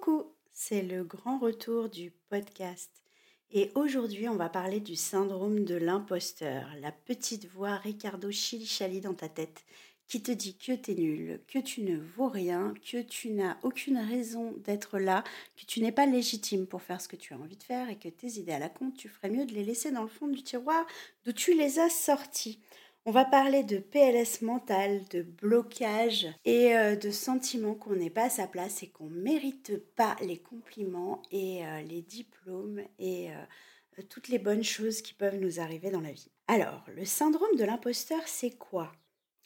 Coucou, c'est le grand retour du podcast. Et aujourd'hui, on va parler du syndrome de l'imposteur, la petite voix Ricardo Chili dans ta tête qui te dit que tu es nul, que tu ne vaux rien, que tu n'as aucune raison d'être là, que tu n'es pas légitime pour faire ce que tu as envie de faire et que tes idées à la compte, tu ferais mieux de les laisser dans le fond du tiroir d'où tu les as sorties. On va parler de PLS mental, de blocage et euh, de sentiments qu'on n'est pas à sa place et qu'on ne mérite pas les compliments et euh, les diplômes et euh, toutes les bonnes choses qui peuvent nous arriver dans la vie. Alors, le syndrome de l'imposteur, c'est quoi?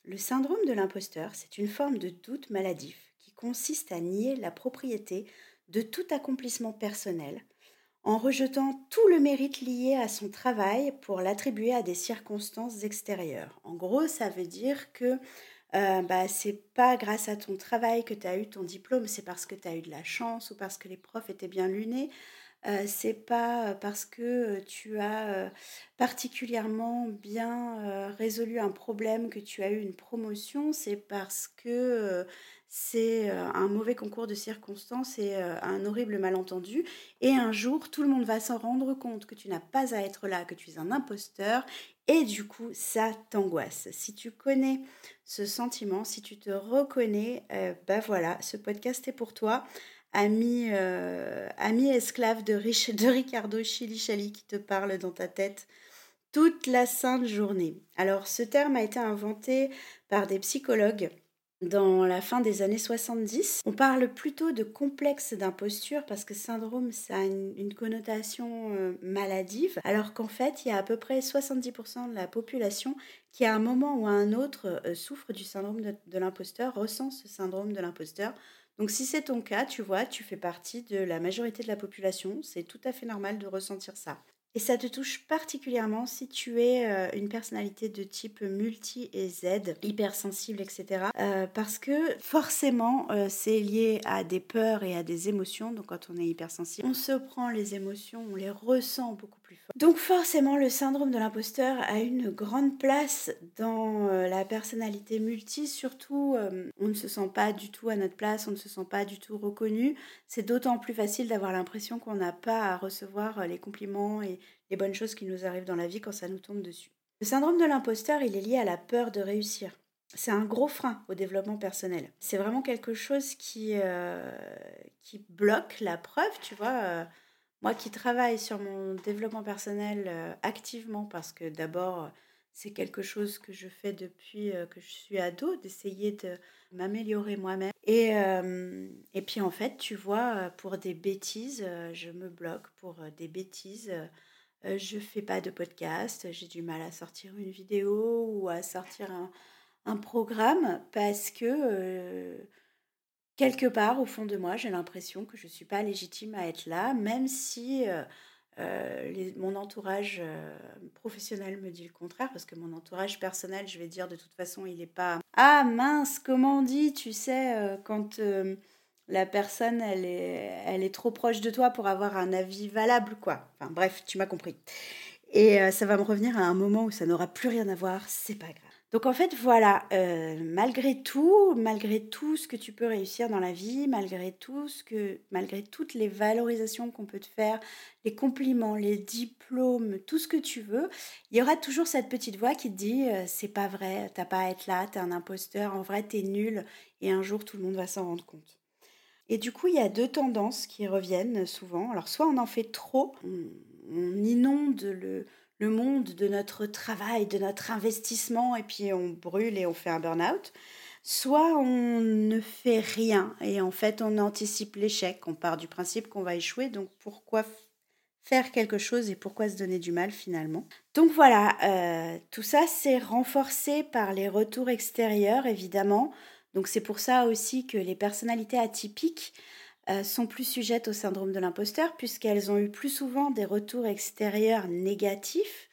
Le syndrome de l'imposteur, c'est une forme de doute maladif qui consiste à nier la propriété de tout accomplissement personnel en rejetant tout le mérite lié à son travail pour l'attribuer à des circonstances extérieures. En gros, ça veut dire que euh, bah, c'est pas grâce à ton travail que tu as eu ton diplôme, c'est parce que tu as eu de la chance ou parce que les profs étaient bien lunés. Euh, c'est pas parce que tu as euh, particulièrement bien résolu un problème que tu as eu une promotion, c'est parce que c'est un mauvais concours de circonstances et un horrible malentendu. Et un jour, tout le monde va s'en rendre compte que tu n'as pas à être là, que tu es un imposteur. Et du coup, ça t'angoisse. Si tu connais ce sentiment, si tu te reconnais, ben voilà, ce podcast est pour toi. Ami, ami esclave de, de Ricardo Chilichali qui te parle dans ta tête toute la sainte journée. Alors, ce terme a été inventé par des psychologues dans la fin des années 70. On parle plutôt de complexe d'imposture parce que syndrome, ça a une, connotation euh, maladive, alors qu'en fait, il y a à peu près 70% de la population qui, à un moment ou à un autre, euh, souffre du syndrome de l'imposteur, ressent ce syndrome de l'imposteur. Donc si c'est ton cas, tu vois, tu fais partie de la majorité de la population, c'est tout à fait normal de ressentir ça. Et ça te touche particulièrement si tu es euh, une personnalité de type multi et Z, hypersensible, etc. Euh, parce que forcément, euh, c'est lié à des peurs et à des émotions. Donc quand on est hypersensible, on se prend les émotions, on les ressent beaucoup Donc forcément, le syndrome de l'imposteur a une grande place dans la personnalité multi. Surtout, on ne se sent pas du tout à notre place, on ne se sent pas du tout reconnu. C'est d'autant plus facile d'avoir l'impression qu'on n'a pas à recevoir les compliments et les bonnes choses qui nous arrivent dans la vie quand ça nous tombe dessus. Le syndrome de l'imposteur, il est lié à la peur de réussir. C'est un gros frein au développement personnel. C'est vraiment quelque chose qui, euh, qui bloque la preuve, tu vois. Euh, moi qui travaille sur mon développement personnel euh, activement, parce que d'abord, c'est quelque chose que je fais depuis que je suis ado, d'essayer de m'améliorer moi-même. Et, et puis en fait, tu vois, pour des bêtises, je me bloque pour des bêtises euh, je fais pas de podcast, j'ai du mal à sortir une vidéo ou à sortir un, programme parce que euh, quelque part au fond de moi, j'ai l'impression que je ne suis pas légitime à être là, même si euh, mon entourage professionnel me dit le contraire, parce que mon entourage personnel, je vais dire de toute façon, il n'est pas... Ah mince, comment on dit, tu sais, quand la personne, elle est, elle est trop proche de toi pour avoir un avis valable, quoi. Enfin bref, tu m'as compris. Et euh, ça va me revenir à un moment où ça n'aura plus rien à voir, c'est pas grave. Donc en fait, voilà, euh, malgré tout, malgré tout ce que tu peux réussir dans la vie, malgré tout ce que, malgré toutes les valorisations qu'on peut te faire, les compliments, les diplômes, tout ce que tu veux, il y aura toujours cette petite voix qui te dit euh, c'est pas vrai, t'as pas à être là, t'es un imposteur, en vrai t'es nul, et un jour tout le monde va s'en rendre compte. Et du coup, il y a deux tendances qui reviennent souvent. Alors, soit on en fait trop, on, inonde le, le monde de notre travail, de notre investissement, et puis on brûle et on fait un burn-out. Soit on ne fait rien et en fait on anticipe l'échec, on part du principe qu'on va échouer, donc pourquoi faire quelque chose et pourquoi se donner du mal finalement? Donc voilà, euh, tout ça c'est renforcé par les retours extérieurs évidemment. Donc c'est pour ça aussi que les personnalités atypiques euh, sont plus sujettes au syndrome de l'imposteur puisqu'elles ont eu plus souvent des retours extérieurs négatifs.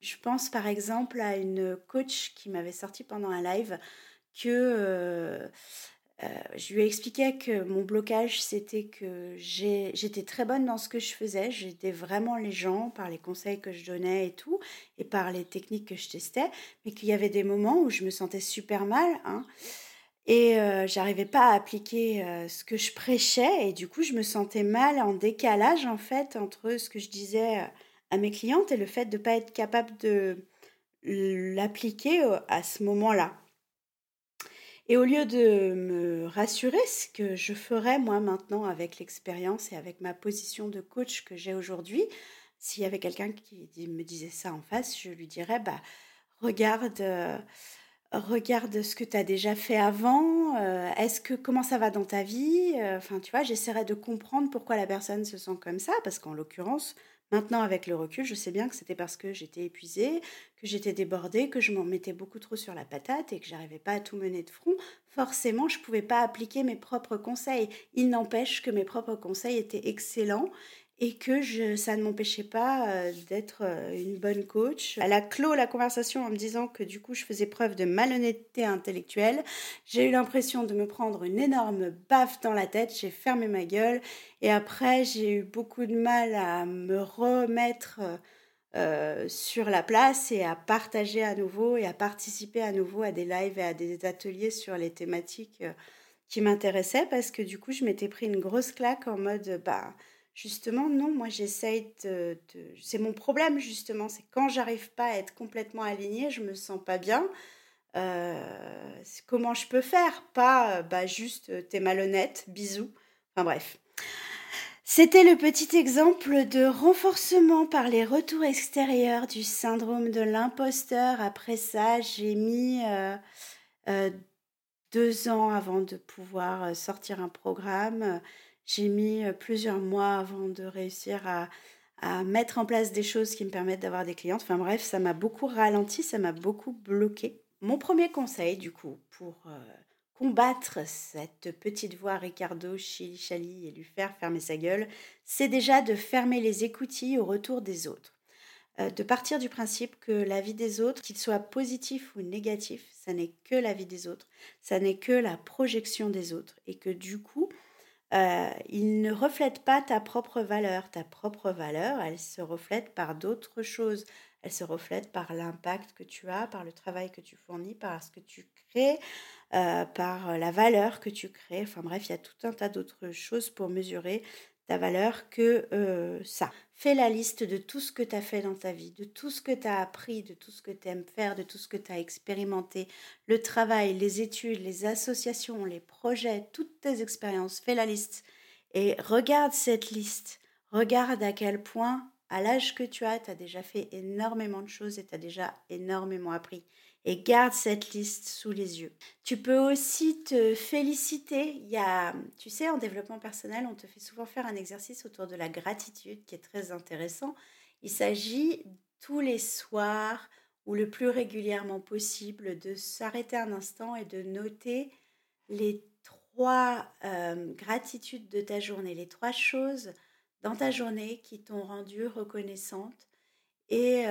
Je pense par exemple à une coach qui m'avait sorti pendant un live que euh, euh, je lui ai expliqué que mon blocage, c'était que j'étais très bonne dans ce que je faisais. J'étais vraiment les gens par les conseils que je donnais et tout, et par les techniques que je testais, mais qu'il y avait des moments où je me sentais super mal. Hein, Et j'arrivais pas à appliquer ce que je prêchais et du coup je me sentais mal en décalage en fait entre ce que je disais à mes clientes et le fait de ne pas être capable de l'appliquer à ce moment-là. Et au lieu de me rassurer, ce que je ferais moi maintenant avec l'expérience et avec ma position de coach que j'ai aujourd'hui, s'il y avait quelqu'un qui me disait ça en face, je lui dirais bah regarde regarde ce que tu as déjà fait avant, euh, est-ce que comment ça va dans ta vie euh, Enfin, tu vois, j'essaierai de comprendre pourquoi la personne se sent comme ça, parce qu'en l'occurrence, maintenant avec le recul, je sais bien que c'était parce que j'étais épuisée, que j'étais débordée, que je m'en mettais beaucoup trop sur la patate et que j'arrivais pas à tout mener de front. Forcément, je pouvais pas appliquer mes propres conseils. Il n'empêche que mes propres conseils étaient excellents et que ça ne m'empêchait pas euh, d'être euh, une bonne coach. Elle a clos la conversation en me disant que du coup je faisais preuve de malhonnêteté intellectuelle. J'ai eu l'impression de me prendre une énorme baffe dans la tête, j'ai fermé ma gueule et après j'ai eu beaucoup de mal à me remettre euh, sur la place et à partager à nouveau et à participer à nouveau à des lives et à des ateliers sur les thématiques qui m'intéressaient parce que du coup je m'étais pris une grosse claque en mode bah Justement, non, moi j'essaye de, C'est mon problème, justement, c'est quand j'arrive pas à être complètement alignée, je me sens pas bien. Euh, comment je peux faire? Pas euh, bah, juste euh, t'es malhonnête, bisous. Enfin bref. C'était le petit exemple de renforcement par les retours extérieurs du syndrome de l'imposteur. Après ça, j'ai mis deux ans avant de pouvoir sortir un programme. J'ai mis plusieurs mois avant de réussir à, mettre en place des choses qui me permettent d'avoir des clientes. Enfin bref, ça m'a beaucoup ralenti, ça m'a beaucoup bloqué. Mon premier conseil, du coup, pour combattre cette petite voix Ricardo Chili Chali et lui faire fermer sa gueule, c'est déjà de fermer les écoutilles au retour des autres. de partir du principe que la vie des autres, qu'il soit positif ou négatif, ça n'est que la vie des autres, ça n'est que la projection des autres, et que du coup, euh, il ne reflète pas ta propre valeur. Ta propre valeur, elle se reflète par d'autres choses. Elle se reflète par l'impact que tu as, par le travail que tu fournis, par ce que tu crées, euh, par la valeur que tu crées. Enfin bref, il y a tout un tas d'autres choses pour mesurer ta valeur que euh, ça. Fais la liste de tout ce que tu as fait dans ta vie, de tout ce que tu as appris, de tout ce que tu aimes faire, de tout ce que tu as expérimenté, le travail, les études, les associations, les projets, toutes tes expériences. Fais la liste et regarde cette liste. Regarde à quel point, à l'âge que tu as, tu as déjà fait énormément de choses et tu as déjà énormément appris et garde cette liste sous les yeux. Tu peux aussi te féliciter. Il y a, tu sais, en développement personnel, on te fait souvent faire un exercice autour de la gratitude qui est très intéressant. Il s'agit tous les soirs ou le plus régulièrement possible de s'arrêter un instant et de noter les trois euh, gratitudes de ta journée, les trois choses dans ta journée qui t'ont rendu reconnaissante et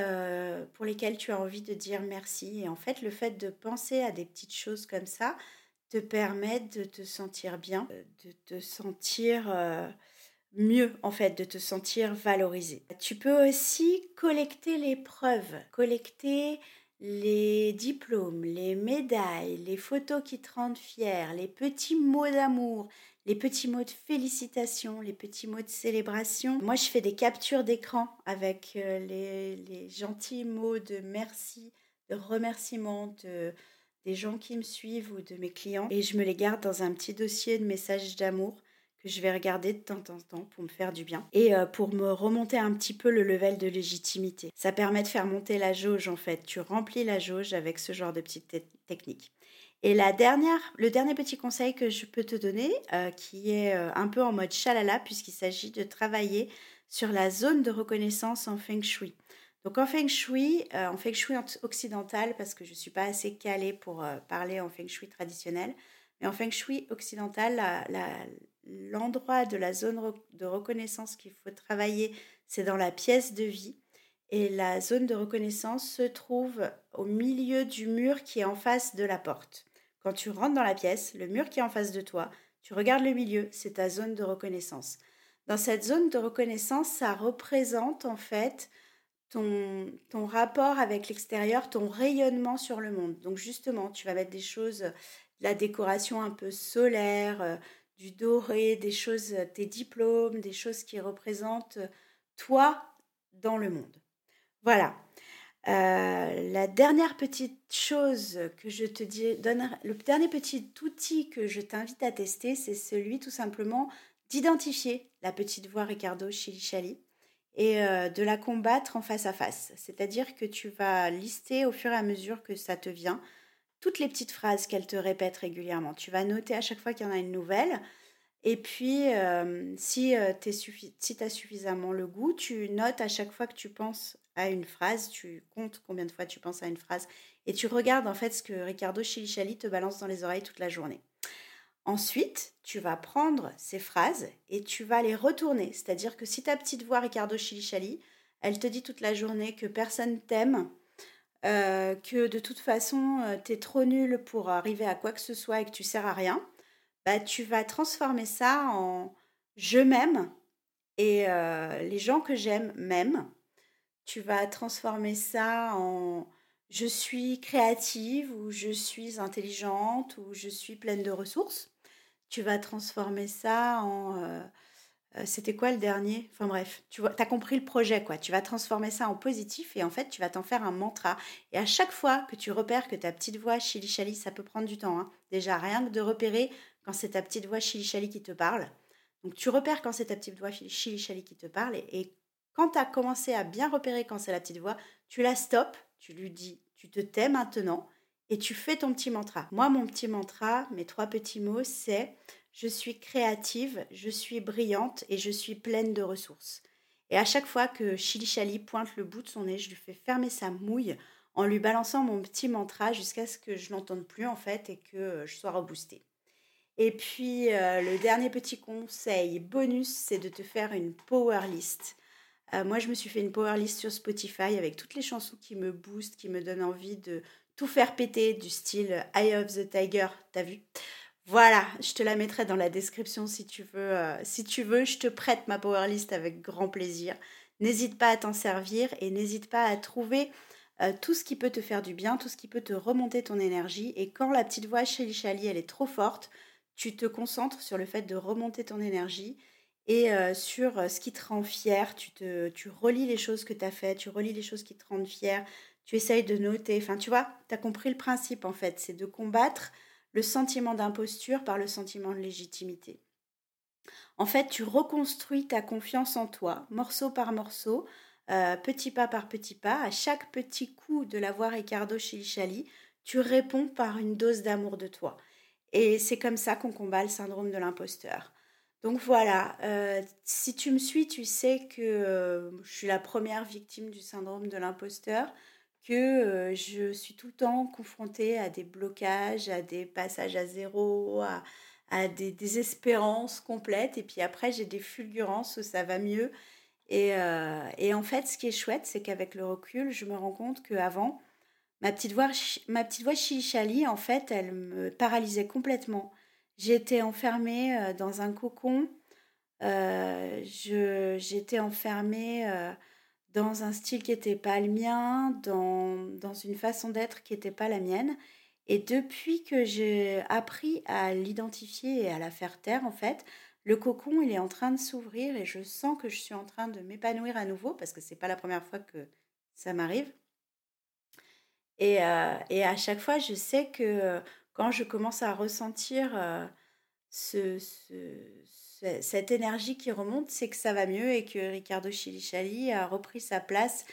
pour lesquelles tu as envie de dire merci. Et en fait, le fait de penser à des petites choses comme ça te permet de te sentir bien, de te sentir mieux, en fait, de te sentir valorisé. Tu peux aussi collecter les preuves, collecter les diplômes, les médailles, les photos qui te rendent fier, les petits mots d'amour, les petits mots de félicitations, les petits mots de célébration. Moi, je fais des captures d'écran avec euh, les, gentils mots de merci, de remerciement des gens qui me suivent ou de mes clients et je me les garde dans un petit dossier de messages d'amour que je vais regarder de temps en temps pour me faire du bien et euh, pour me remonter un petit peu le level de légitimité. Ça permet de faire monter la jauge en fait. Tu remplis la jauge avec ce genre de petites techniques. Et la dernière, le dernier petit conseil que je peux te donner, euh, qui est euh, un peu en mode chalala, puisqu'il s'agit de travailler sur la zone de reconnaissance en feng shui. Donc en feng shui, euh, en feng shui occidental, parce que je ne suis pas assez calée pour parler en feng shui traditionnel, mais en feng shui occidental, l'endroit de la zone de reconnaissance qu'il faut travailler, c'est dans la pièce de vie. Et la zone de reconnaissance se trouve au milieu du mur qui est en face de la porte. Quand tu rentres dans la pièce, le mur qui est en face de toi, tu regardes le milieu, c'est ta zone de reconnaissance. Dans cette zone de reconnaissance, ça représente en fait ton, ton rapport avec l'extérieur, ton rayonnement sur le monde. Donc justement, tu vas mettre des choses, la décoration un peu solaire, du doré, des choses, tes diplômes, des choses qui représentent toi dans le monde. Voilà. La dernière petite chose que je te dis, donne, le dernier petit outil que je t'invite à tester, c'est celui tout simplement d'identifier la petite voix Ricardo Chili et de la combattre en face à face. C'est-à-dire que tu vas lister au fur et à mesure que ça te vient toutes les petites phrases qu'elle te répète régulièrement. Tu vas noter à chaque fois qu'il y en a une nouvelle. Et puis, si tu as suffisamment le goût, tu notes à chaque fois que tu penses à une phrase, tu comptes combien de fois tu penses à une phrase, et tu regardes en fait ce que Ricardo Chilichali te balance dans les oreilles toute la journée. Ensuite, tu vas prendre ces phrases et tu vas les retourner. C'est-à-dire que si ta petite voix Ricardo Chilichali, elle te dit toute la journée que personne t'aime, euh, que de toute façon, euh, tu es trop nul pour arriver à quoi que ce soit et que tu sers à rien, bah, tu vas transformer ça en je m'aime et euh, les gens que j'aime m'aiment. Tu vas transformer ça en je suis créative ou je suis intelligente ou je suis pleine de ressources. Tu vas transformer ça en euh, c'était quoi le dernier? Enfin bref, tu vois, as compris le projet quoi. Tu vas transformer ça en positif et en fait, tu vas t'en faire un mantra. Et à chaque fois que tu repères que ta petite voix chili chali, ça peut prendre du temps. Hein. Déjà, rien que de repérer quand c'est ta petite voix chili chali qui te parle. Donc tu repères quand c'est ta petite voix chili chali qui te parle et, quand tu as commencé à bien repérer quand c'est la petite voix, tu la stops, tu lui dis tu te tais maintenant et tu fais ton petit mantra. Moi, mon petit mantra, mes trois petits mots, c'est je suis créative, je suis brillante et je suis pleine de ressources. Et à chaque fois que Chili Chali pointe le bout de son nez, je lui fais fermer sa mouille en lui balançant mon petit mantra jusqu'à ce que je n'entende plus en fait et que je sois reboostée. Et puis euh, le dernier petit conseil bonus, c'est de te faire une power list. Euh, moi, je me suis fait une power list sur Spotify avec toutes les chansons qui me boostent, qui me donnent envie de tout faire péter, du style Eye of the Tiger, t'as vu? Voilà, je te la mettrai dans la description si tu veux. Euh, si tu veux, je te prête ma power list avec grand plaisir. N'hésite pas à t'en servir et n'hésite pas à trouver euh, tout ce qui peut te faire du bien, tout ce qui peut te remonter ton énergie. Et quand la petite voix chez Chali, elle est trop forte, tu te concentres sur le fait de remonter ton énergie et sur ce qui te rend fier. Tu, te, tu relis les choses que tu as faites, tu relis les choses qui te rendent fier, tu essayes de noter. Enfin, tu vois, tu as compris le principe en fait, c'est de combattre le sentiment d'imposture par le sentiment de légitimité. En fait, tu reconstruis ta confiance en toi, morceau par morceau, petit pas par petit pas. À chaque petit coup de la voix Ricardo Chilichali, tu réponds par une dose d'amour de toi. Et c'est comme ça qu'on combat le syndrome de l'imposteur. Donc voilà, euh, si tu me suis, tu sais que euh, je suis la première victime du syndrome de l'imposteur que je suis tout le temps confrontée à des blocages, à des passages à zéro, à, des désespérances complètes. Et puis après, j'ai des fulgurances où ça va mieux. Et, en fait, ce qui est chouette, c'est qu'avec le recul, je me rends compte qu'avant, ma petite voix, ma petite voix en fait, elle me paralysait complètement. J'étais enfermée dans un cocon. j'étais enfermée dans un style qui n'était pas le mien, dans, dans une façon d'être qui n'était pas la mienne. Et depuis que j'ai appris à l'identifier et à la faire taire, en fait, le cocon, il est en train de s'ouvrir et je sens que je suis en train de m'épanouir à nouveau parce que c'est pas la première fois que ça m'arrive. Et, euh, et, à chaque fois, je sais que quand je commence à ressentir euh, ce, cette énergie qui remonte, c'est que ça va mieux et que Ricardo Chilichali a repris sa place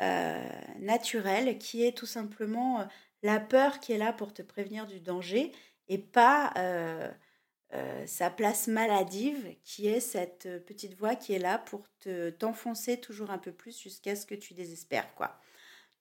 euh, naturelle, qui est tout simplement euh, la peur qui est là pour te prévenir du danger et pas sa place maladive, qui est cette petite voix qui est là pour te t'enfoncer toujours un peu plus jusqu'à ce que tu désespères, quoi.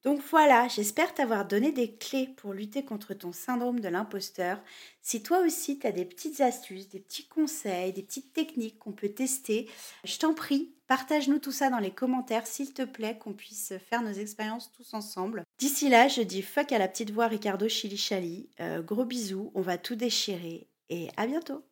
Donc voilà, j'espère t'avoir donné des clés pour lutter contre ton syndrome de l'imposteur. Si toi aussi tu as des petites astuces, des petits conseils, des petites techniques qu'on peut tester, je t'en prie, partage-nous tout ça dans les commentaires s'il te plaît, qu'on puisse faire nos expériences tous ensemble. D'ici là, je dis fuck à la petite voix Ricardo Chili Chali. Euh, gros bisous, on va tout déchirer et à bientôt